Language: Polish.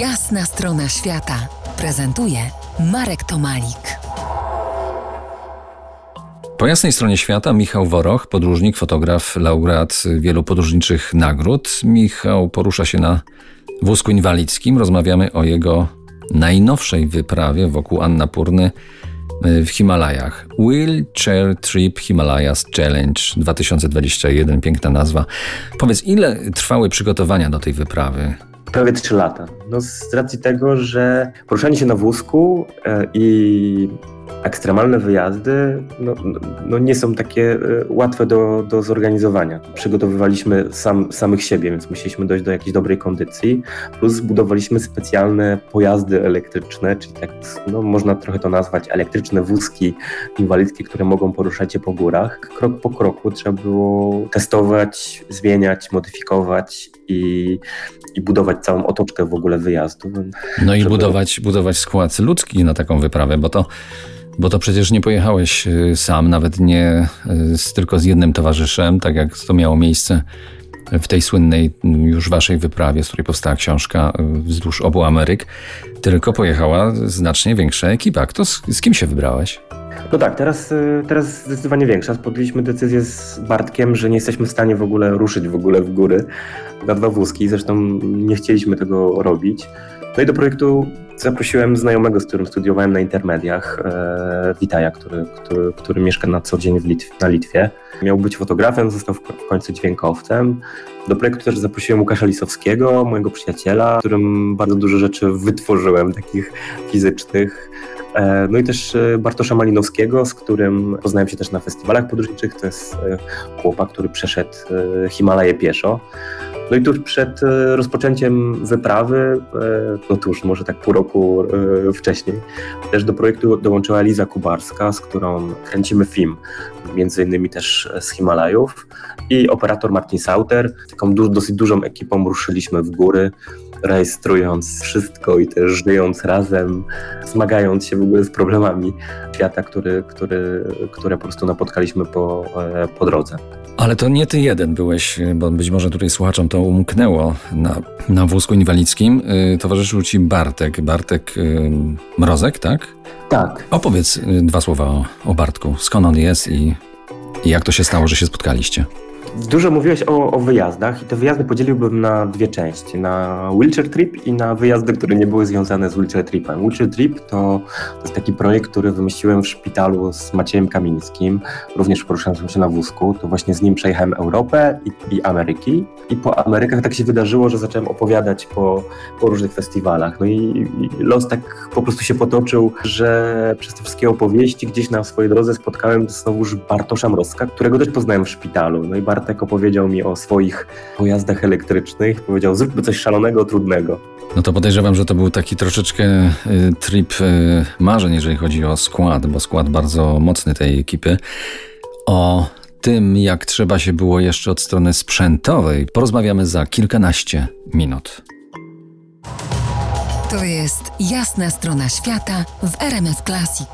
Jasna strona świata prezentuje Marek Tomalik. Po jasnej stronie świata Michał Woroch, podróżnik, fotograf, laureat wielu podróżniczych nagród. Michał porusza się na wózku inwalidzkim. Rozmawiamy o jego najnowszej wyprawie wokół Annapurny y, w Himalajach. Wheelchair Trip Himalayas Challenge 2021, piękna nazwa. Powiedz, ile trwały przygotowania do tej wyprawy? Prawie 3 lata. No z racji tego, że poruszanie się na wózku e, i ekstremalne wyjazdy no, no nie są takie e, łatwe do, do zorganizowania. Przygotowywaliśmy sam, samych siebie, więc musieliśmy dojść do jakiejś dobrej kondycji, plus zbudowaliśmy specjalne pojazdy elektryczne, czyli tak no, można trochę to nazwać elektryczne wózki inwalidzkie, które mogą poruszać się po górach. Krok po kroku trzeba było testować, zmieniać, modyfikować i, i budować całą otoczkę w ogóle wyjazdu. No i żeby... budować, budować skład ludzki na taką wyprawę, bo to bo to przecież nie pojechałeś y, sam, nawet nie y, z, tylko z jednym towarzyszem, tak jak to miało miejsce w tej słynnej już waszej wyprawie, z której powstała książka y, wzdłuż obu Ameryk, tylko pojechała znacznie większa ekipa. Kto, z, z kim się wybrałeś? No tak, teraz, teraz zdecydowanie większa. Podjęliśmy decyzję z Bartkiem, że nie jesteśmy w stanie w ogóle ruszyć w ogóle w góry na dwa wózki. Zresztą nie chcieliśmy tego robić. No i do projektu zaprosiłem znajomego, z którym studiowałem na intermediach, e, Witaja, który, który, który mieszka na co dzień Litw na Litwie. Miał być fotografem, został w, w końcu dźwiękowcem. Do projektu też zaprosiłem Łukasza Lisowskiego, mojego przyjaciela, którym bardzo dużo rzeczy wytworzyłem, takich fizycznych. E, no i też e, Bartosza Malinowskiego, z którym poznałem się też na festiwalach podróżniczych. To jest e, chłopak, który przeszedł Himalaje pieszo. No i tuż przed e, rozpoczęciem wyprawy, e, no tuż, może tak pół roku e, wcześniej, też do projektu dołączyła Liza Kubarska, z którą kręcimy film, między innymi też z Himalajów i operator Martin Sauter. Taką dosyć dużą ekipą ruszyliśmy w góry, rejestrując wszystko i też żyjąc razem, zmagając się w ogóle z problemami świata, który, który, które po prostu napotkaliśmy po, po drodze. Ale to nie ty jeden byłeś, bo być może tutaj słuchaczom to umknęło na, na wózku inwalidzkim. Y, towarzyszył ci Bartek. Bartek y, Mrozek, tak? Tak. Opowiedz y, dwa słowa o, o Bartku. Skąd on jest i, i jak to się stało, że się spotkaliście? Dużo mówiłeś o, o, wyjazdach i te wyjazdy podzieliłbym na dwie części. Na wheelchair trip i na wyjazdy, które nie były związane z wheelchair tripem. Wheelchair trip to, to jest taki projekt, który wymyśliłem w szpitalu z Maciejem Kamińskim, również poruszającym się na wózku. To właśnie z nim przejechałem Europę i, i Ameryki. I po Amerykach tak się wydarzyło, że zacząłem opowiadać po, po różnych festiwalach. No i, i los tak po prostu się potoczył, że przez te wszystkie opowieści gdzieś na swojej drodze spotkałem znowuż Bartosza Mrozka, którego też poznałem w szpitalu. No i Bart Bartek opowiedział mi o swoich pojazdach elektrycznych. Powiedział, zróbmy coś szalonego, trudnego. No to podejrzewam, że to był taki troszeczkę y, trip y, marzeń, jeżeli chodzi o skład, bo skład bardzo mocny tej ekipy. O tym, jak trzeba się było jeszcze od strony sprzętowej, porozmawiamy za kilkanaście minut. To jest jasna strona świata w RMS Classic.